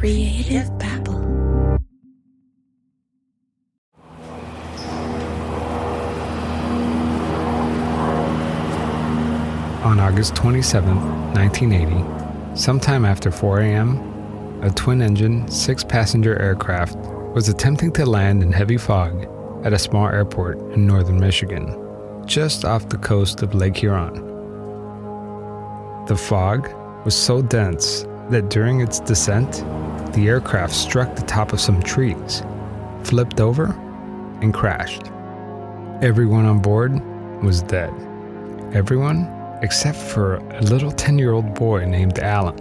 Creative Babble. On August 27, 1980, sometime after 4 a.m., a twin engine, six passenger aircraft was attempting to land in heavy fog at a small airport in northern Michigan, just off the coast of Lake Huron. The fog was so dense that during its descent, the aircraft struck the top of some trees, flipped over, and crashed. Everyone on board was dead. Everyone except for a little 10 year old boy named Alan.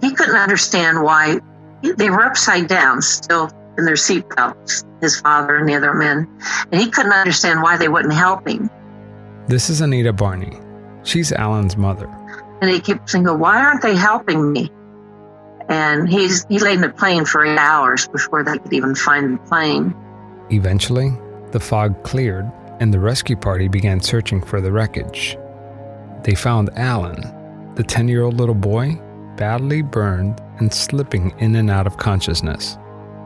He couldn't understand why they were upside down still in their seatbelts, his father and the other men, and he couldn't understand why they wouldn't help him. This is Anita Barney. She's Alan's mother. And he kept saying, Why aren't they helping me? And he's he laid in the plane for eight hours before they could even find the plane. Eventually, the fog cleared and the rescue party began searching for the wreckage. They found Alan, the 10 year old little boy, badly burned and slipping in and out of consciousness.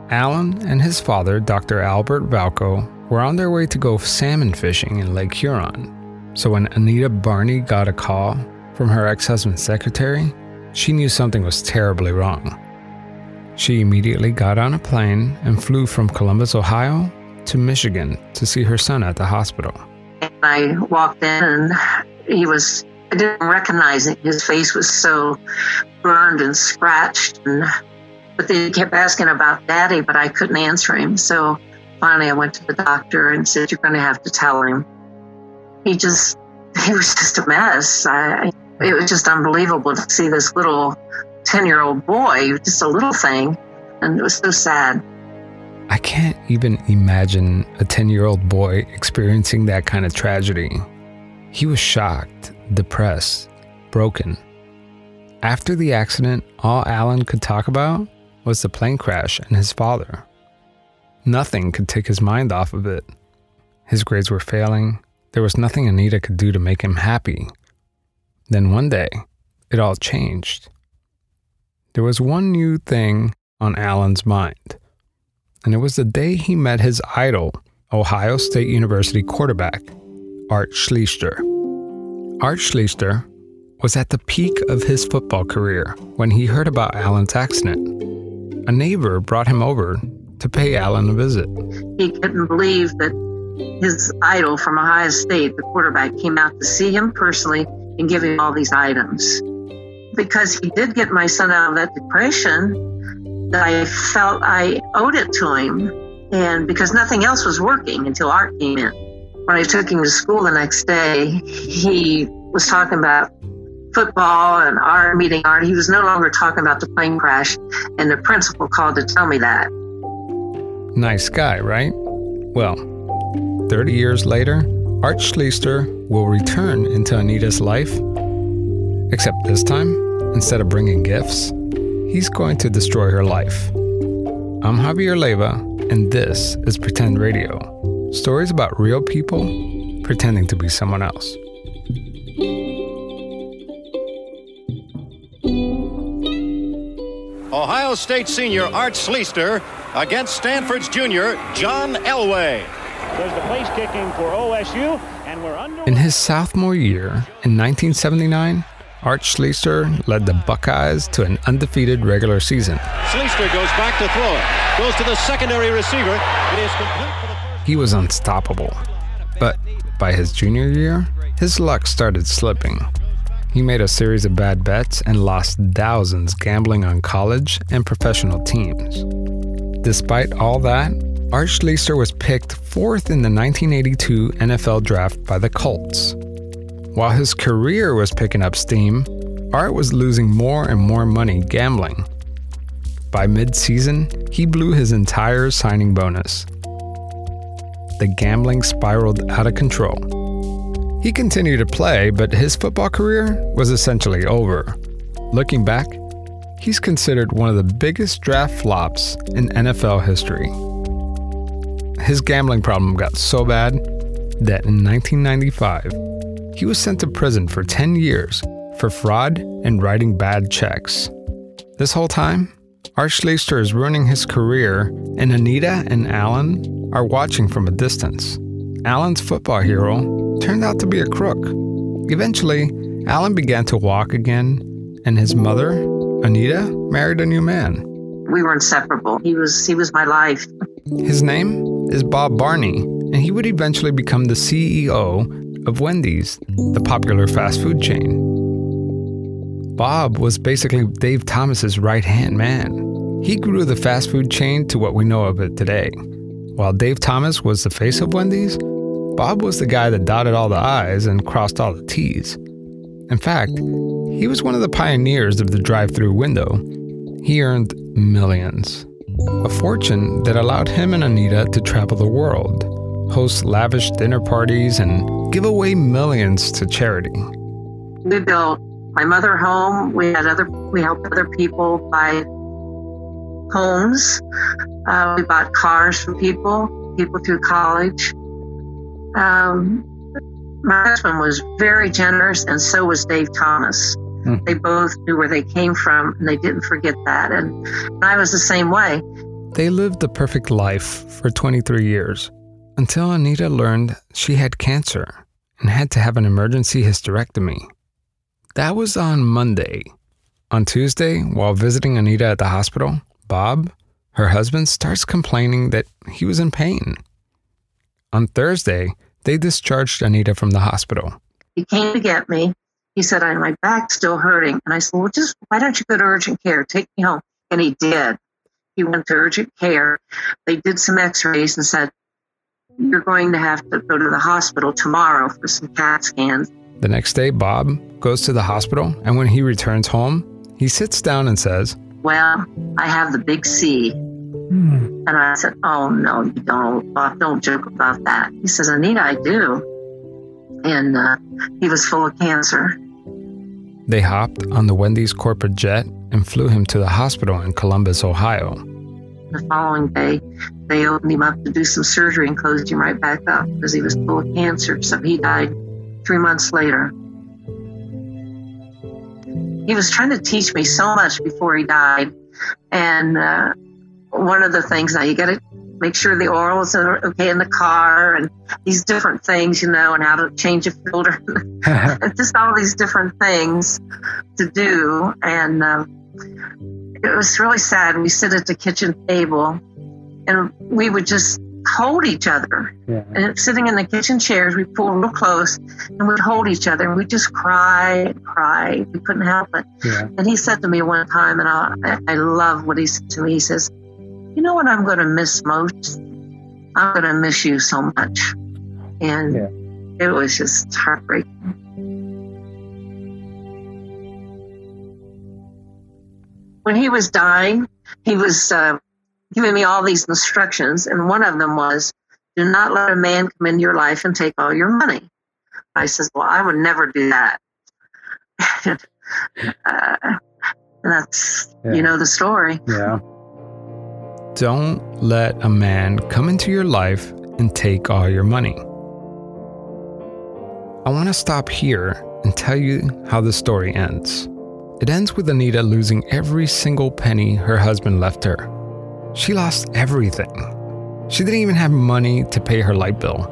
Alan and his father, Dr. Albert Valco, were on their way to go salmon fishing in Lake Huron. So when Anita Barney got a call from her ex husband's secretary, she knew something was terribly wrong. She immediately got on a plane and flew from Columbus, Ohio to Michigan to see her son at the hospital. I walked in and he was, I didn't recognize it. His face was so burned and scratched. And, but they kept asking about daddy, but I couldn't answer him. So finally I went to the doctor and said, You're going to have to tell him. He just, he was just a mess. I, it was just unbelievable to see this little 10 year old boy, just a little thing. And it was so sad. I can't even imagine a 10 year old boy experiencing that kind of tragedy. He was shocked, depressed, broken. After the accident, all Alan could talk about was the plane crash and his father. Nothing could take his mind off of it. His grades were failing. There was nothing Anita could do to make him happy. Then one day, it all changed. There was one new thing on Alan's mind and it was the day he met his idol, Ohio State University quarterback, Art Schlichter. Art Schlichter was at the peak of his football career when he heard about Alan's accident. A neighbor brought him over to pay Alan a visit. He couldn't believe that his idol from Ohio State, the quarterback, came out to see him personally and give him all these items. Because he did get my son out of that depression, that I felt I owed it to him. And because nothing else was working until Art came in. When I took him to school the next day, he was talking about football and art, meeting art. He was no longer talking about the plane crash, and the principal called to tell me that. Nice guy, right? Well, 30 years later, Art Schlichter will return into Anita's life, except this time, instead of bringing gifts, he's going to destroy her life. I'm Javier Leiva, and this is Pretend Radio stories about real people pretending to be someone else. Ohio State senior Art Schlichter against Stanford's junior John Elway. There's the place kicking for OSU, and we're under. In his sophomore year in 1979, Art Schlichter led the Buckeyes to an undefeated regular season. Schlichter goes back to throw it. Goes to the secondary receiver. It is complete for the first. He was unstoppable. But by his junior year, his luck started slipping. He made a series of bad bets and lost thousands gambling on college and professional teams. Despite all that, Art Schlichter was picked fourth in the 1982 NFL draft by the Colts. While his career was picking up steam, Art was losing more and more money gambling. By mid season, he blew his entire signing bonus. The gambling spiraled out of control. He continued to play, but his football career was essentially over. Looking back, he's considered one of the biggest draft flops in NFL history. His gambling problem got so bad that in 1995, he was sent to prison for 10 years for fraud and writing bad checks. This whole time, Art Schlichter is ruining his career, and Anita and Alan are watching from a distance. Alan's football hero turned out to be a crook. Eventually, Alan began to walk again, and his mother, Anita, married a new man. We were inseparable. He was he was my life. His name is Bob Barney, and he would eventually become the CEO of Wendy's, the popular fast food chain. Bob was basically Dave Thomas's right-hand man. He grew the fast food chain to what we know of it today. While Dave Thomas was the face of Wendy's, Bob was the guy that dotted all the I's and crossed all the T's. In fact, he was one of the pioneers of the drive through window. He earned millions. A fortune that allowed him and Anita to travel the world, host lavish dinner parties, and give away millions to charity. We built my mother home. We had other we helped other people buy homes. Uh, we bought cars for people, people through college. Um, my husband was very generous, and so was Dave Thomas. Hmm. They both knew where they came from, and they didn't forget that. And I was the same way. They lived the perfect life for 23 years until Anita learned she had cancer and had to have an emergency hysterectomy. That was on Monday. On Tuesday, while visiting Anita at the hospital, Bob, her husband, starts complaining that he was in pain. On Thursday, they discharged Anita from the hospital. He came to get me. He said, I, My back's still hurting. And I said, Well, just why don't you go to urgent care? Take me home. And he did. He went to urgent care. They did some x rays and said, You're going to have to go to the hospital tomorrow for some CAT scans. The next day, Bob goes to the hospital, and when he returns home, he sits down and says, Well, I have the big C. Hmm. And I said, Oh, no, you don't. Bob, don't joke about that. He says, Anita, I do. And uh, he was full of cancer. They hopped on the Wendy's corporate jet and flew him to the hospital in Columbus, Ohio. The following day, they opened him up to do some surgery and closed him right back up because he was full of cancer. So he died three months later. He was trying to teach me so much before he died. And uh, one of the things now, you got to make sure the oils are okay in the car and these different things, you know, and how to change a filter. just all these different things to do. And um, it was really sad. We sit at the kitchen table and we would just hold each other. Yeah. And sitting in the kitchen chairs, we pull real close and we'd hold each other and we'd just cry and cry. We couldn't help it. Yeah. And he said to me one time, and I, I love what he said to me. He says, you know what I'm going to miss most? I'm going to miss you so much. And yeah. it was just heartbreaking. When he was dying, he was uh, giving me all these instructions, and one of them was, "Do not let a man come into your life and take all your money." I says, "Well, I would never do that." uh, and that's yeah. you know the story. Yeah. Don't let a man come into your life and take all your money. I want to stop here and tell you how the story ends. It ends with Anita losing every single penny her husband left her. She lost everything. She didn't even have money to pay her light bill.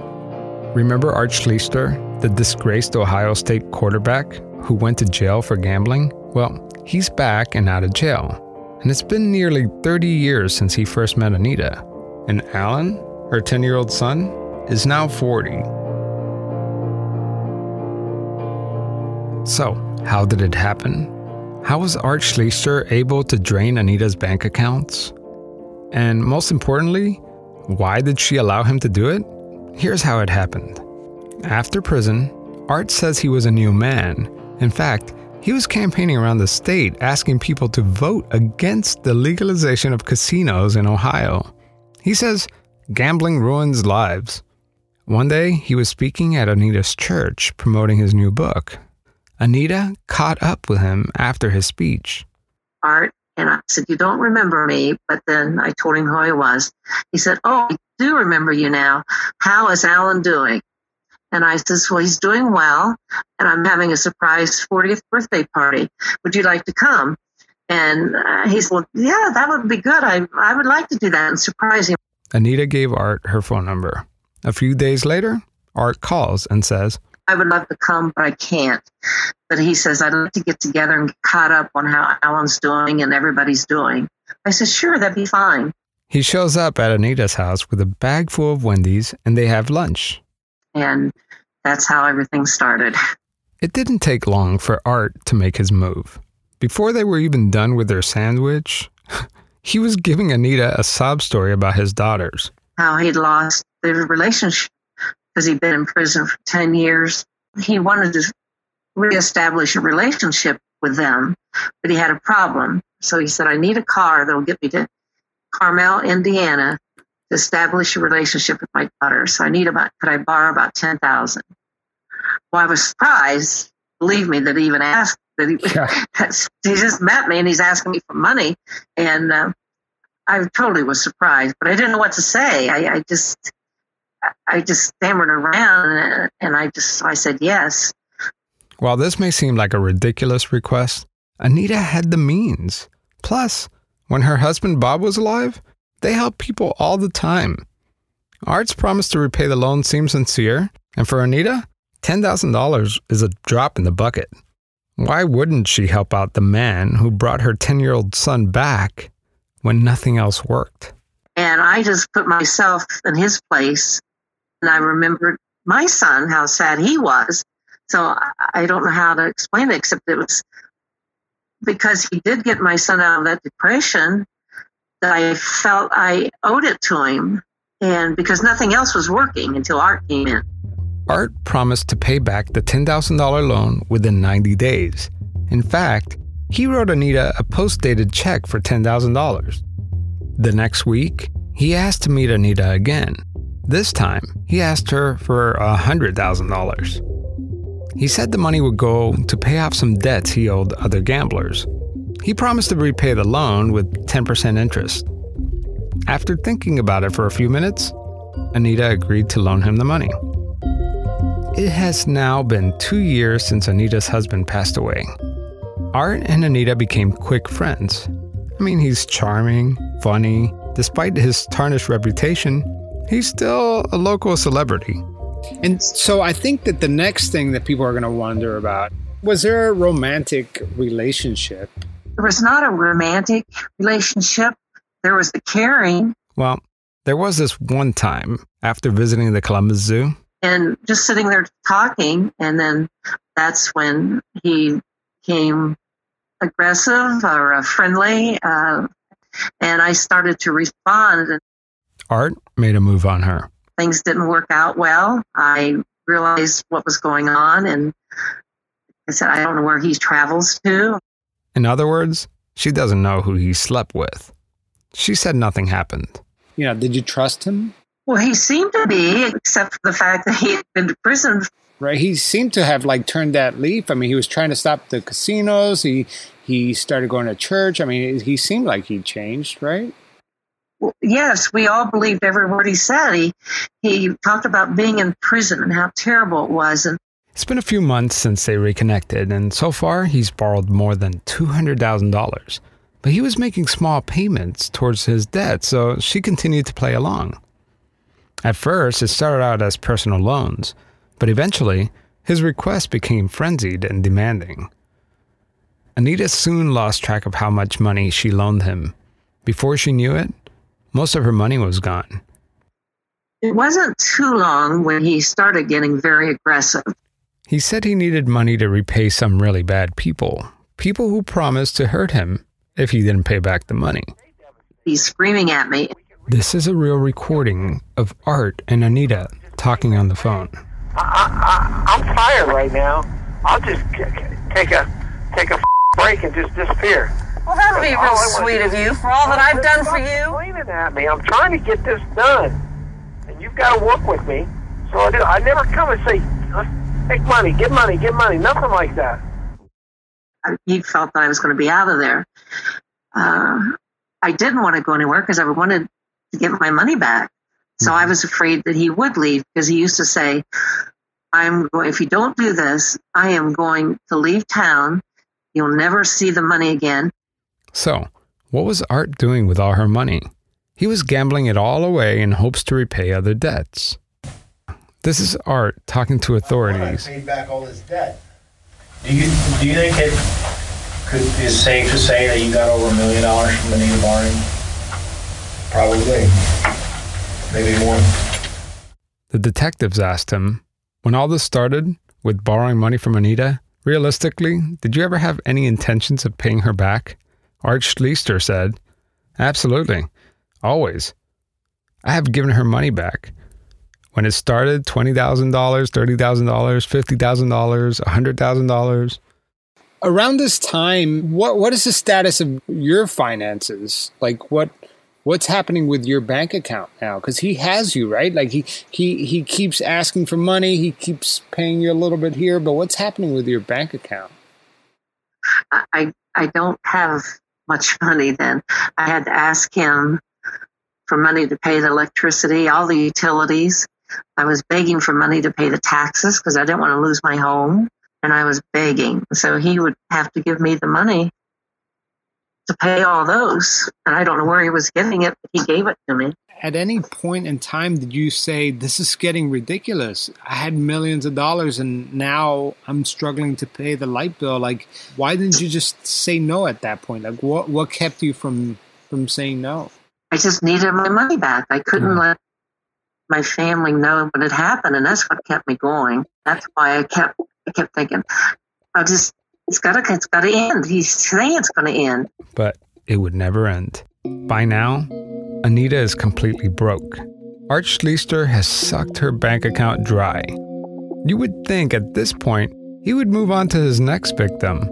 Remember Art Schlichter, the disgraced Ohio State quarterback who went to jail for gambling? Well, he's back and out of jail and it's been nearly 30 years since he first met Anita. And Alan, her 10 year old son, is now 40. So, how did it happen? How was Art Schlichter able to drain Anita's bank accounts? And most importantly, why did she allow him to do it? Here's how it happened. After prison, Art says he was a new man. In fact, he was campaigning around the state asking people to vote against the legalization of casinos in Ohio. He says gambling ruins lives. One day, he was speaking at Anita's church promoting his new book. Anita caught up with him after his speech. Art, and I said, You don't remember me, but then I told him who I was. He said, Oh, I do remember you now. How is Alan doing? And I says, Well, he's doing well, and I'm having a surprise 40th birthday party. Would you like to come? And uh, he said, Well, yeah, that would be good. I, I would like to do that and surprise him. Anita gave Art her phone number. A few days later, Art calls and says, I would love to come, but I can't. But he says, I'd like to get together and get caught up on how Alan's doing and everybody's doing. I said, Sure, that'd be fine. He shows up at Anita's house with a bag full of Wendy's and they have lunch. And that's how everything started. It didn't take long for Art to make his move. Before they were even done with their sandwich, he was giving Anita a sob story about his daughters. How he'd lost the relationship because he'd been in prison for 10 years. He wanted to reestablish a relationship with them, but he had a problem. So he said, I need a car that'll get me to Carmel, Indiana to establish a relationship with my daughter. So I need about, could I borrow about 10,000? Well, I was surprised, believe me, that he even asked that he, yeah. he just met me and he's asking me for money. And uh, I totally was surprised, but I didn't know what to say. I, I just, I just stammered around and, I just, I said yes. While this may seem like a ridiculous request, Anita had the means. Plus, when her husband Bob was alive, they helped people all the time. Art's promise to repay the loan seems sincere, and for Anita, $10,000 is a drop in the bucket. Why wouldn't she help out the man who brought her 10 year old son back when nothing else worked? And I just put myself in his place, and I remembered my son, how sad he was. So I don't know how to explain it, except it was because he did get my son out of that depression that I felt I owed it to him. And because nothing else was working until Art came in. Art promised to pay back the $10,000 loan within 90 days. In fact, he wrote Anita a post dated check for $10,000. The next week, he asked to meet Anita again. This time, he asked her for $100,000. He said the money would go to pay off some debts he owed other gamblers. He promised to repay the loan with 10% interest. After thinking about it for a few minutes, Anita agreed to loan him the money. It has now been two years since Anita's husband passed away. Art and Anita became quick friends. I mean, he's charming, funny. Despite his tarnished reputation, he's still a local celebrity. And so I think that the next thing that people are going to wonder about was there a romantic relationship? There was not a romantic relationship. There was the caring. Well, there was this one time after visiting the Columbus Zoo. And just sitting there talking, and then that's when he came aggressive or uh, friendly, uh, and I started to respond. Art made a move on her things didn't work out well. I realized what was going on and I said, I don't know where he travels to. In other words, she doesn't know who he slept with. She said nothing happened. You know, did you trust him? Well, he seemed to be, except for the fact that he had been to prison. Right. He seemed to have like turned that leaf. I mean, he was trying to stop the casinos. He he started going to church. I mean, he seemed like he changed, right? Yes, we all believed every word he said. He he talked about being in prison and how terrible it was. And it's been a few months since they reconnected, and so far he's borrowed more than two hundred thousand dollars. But he was making small payments towards his debt, so she continued to play along. At first, it started out as personal loans, but eventually, his requests became frenzied and demanding. Anita soon lost track of how much money she loaned him. Before she knew it, most of her money was gone. It wasn't too long when he started getting very aggressive. He said he needed money to repay some really bad people, people who promised to hurt him if he didn't pay back the money. He's screaming at me. This is a real recording of Art and Anita talking on the phone. I, I, I'm fired right now. I'll just take a take a break and just disappear. Well, that would be real sweet of you for all that I've done for you. Pointing at me. I'm trying to get this done, and you've got to work with me. So I, do. I never come and say, "Take money, get money, get money." Nothing like that. He felt that I was going to be out of there. Uh, I didn't want to go anywhere because I wanted to get my money back. So I was afraid that he would leave because he used to say, "I'm going. If you don't do this, I am going to leave town. You'll never see the money again." So, what was Art doing with all her money? He was gambling it all away in hopes to repay other debts. This is Art talking to authorities. I paid back all this debt. Do you, do you think it could, is safe to say that you got over a million dollars from Anita Barney? Probably. Maybe more. The detectives asked him, when all this started with borrowing money from Anita, realistically, did you ever have any intentions of paying her back? Art Schlichter said, Absolutely. Always. I have given her money back. When it started, $20,000, $30,000, $50,000, $100,000. Around this time, what what is the status of your finances? Like what what's happening with your bank account now? Because he has you, right? Like he he he keeps asking for money. He keeps paying you a little bit here, but what's happening with your bank account? I I don't have much money then. I had to ask him for money to pay the electricity, all the utilities. I was begging for money to pay the taxes because I didn't want to lose my home. And I was begging. So he would have to give me the money to pay all those. And I don't know where he was getting it, but he gave it to me. At any point in time, did you say, This is getting ridiculous? I had millions of dollars and now I'm struggling to pay the light bill. Like, why didn't you just say no at that point? Like, what, what kept you from, from saying no? I just needed my money back. I couldn't mm. let my family know what had happened, and that's what kept me going. That's why I kept I kept thinking, I just it's gotta it's gotta end. He's saying it's gonna end. But it would never end. By now, Anita is completely broke. Art Schlichter has sucked her bank account dry. You would think at this point he would move on to his next victim,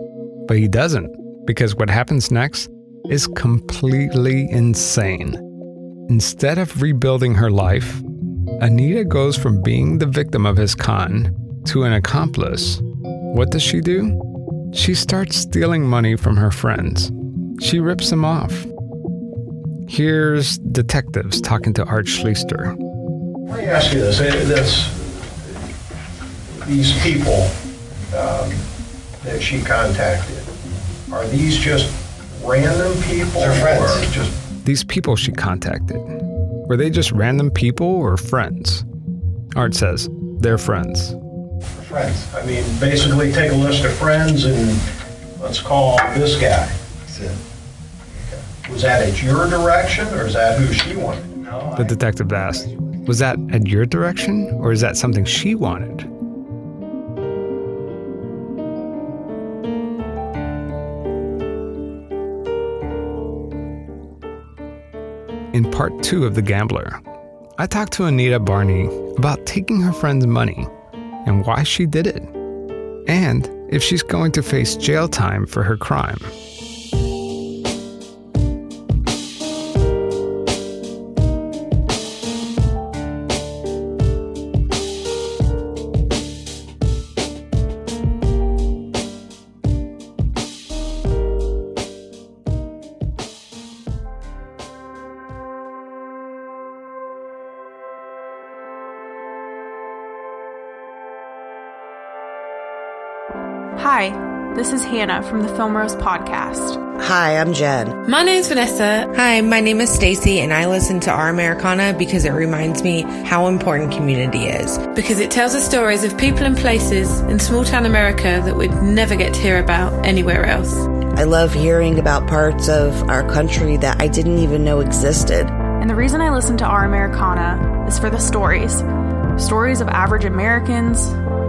but he doesn't, because what happens next is completely insane. Instead of rebuilding her life, Anita goes from being the victim of his con to an accomplice. What does she do? She starts stealing money from her friends. She rips them off. Here's detectives talking to Art Schlichter. Let me ask you this. this these people um, that she contacted, are these just random people? They're friends. Or just These people she contacted, were they just random people or friends? Art says they're friends. Friends? I mean, basically take a list of friends and let's call this guy. That's it. Was that at your direction or is that who she wanted? No, The detective asked, Was that at your direction or is that something she wanted? In part two of The Gambler, I talked to Anita Barney about taking her friend's money and why she did it, and if she's going to face jail time for her crime. This is Hannah from the Film Rose podcast. Hi, I'm Jen. My name's Vanessa. Hi, my name is Stacy, and I listen to Our Americana because it reminds me how important community is. Because it tells the stories of people and places in small town America that we'd never get to hear about anywhere else. I love hearing about parts of our country that I didn't even know existed. And the reason I listen to Our Americana is for the stories stories of average Americans,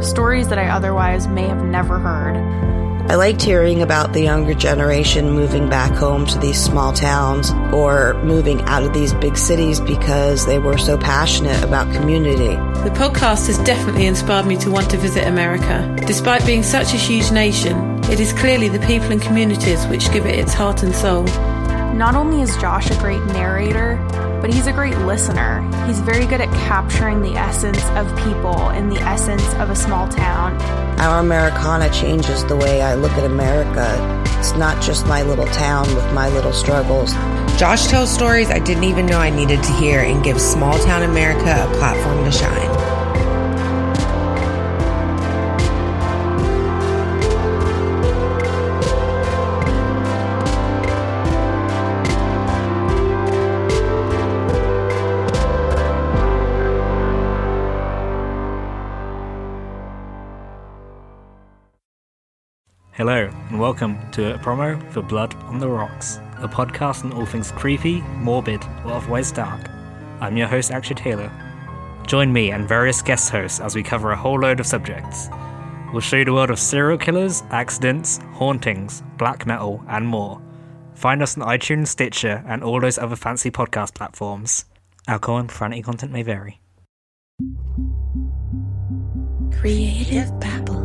stories that I otherwise may have never heard. I liked hearing about the younger generation moving back home to these small towns or moving out of these big cities because they were so passionate about community. The podcast has definitely inspired me to want to visit America. Despite being such a huge nation, it is clearly the people and communities which give it its heart and soul. Not only is Josh a great narrator, but he's a great listener. He's very good at capturing the essence of people and the essence of a small town. Our Americana changes the way I look at America. It's not just my little town with my little struggles. Josh tells stories I didn't even know I needed to hear and gives small town America a platform to shine. Hello, and welcome to a promo for Blood on the Rocks, a podcast on all things creepy, morbid, or otherwise dark. I'm your host, Akshay Taylor. Join me and various guest hosts as we cover a whole load of subjects. We'll show you the world of serial killers, accidents, hauntings, black metal, and more. Find us on iTunes, Stitcher, and all those other fancy podcast platforms. Alcohol and profanity content may vary. Creative Babble.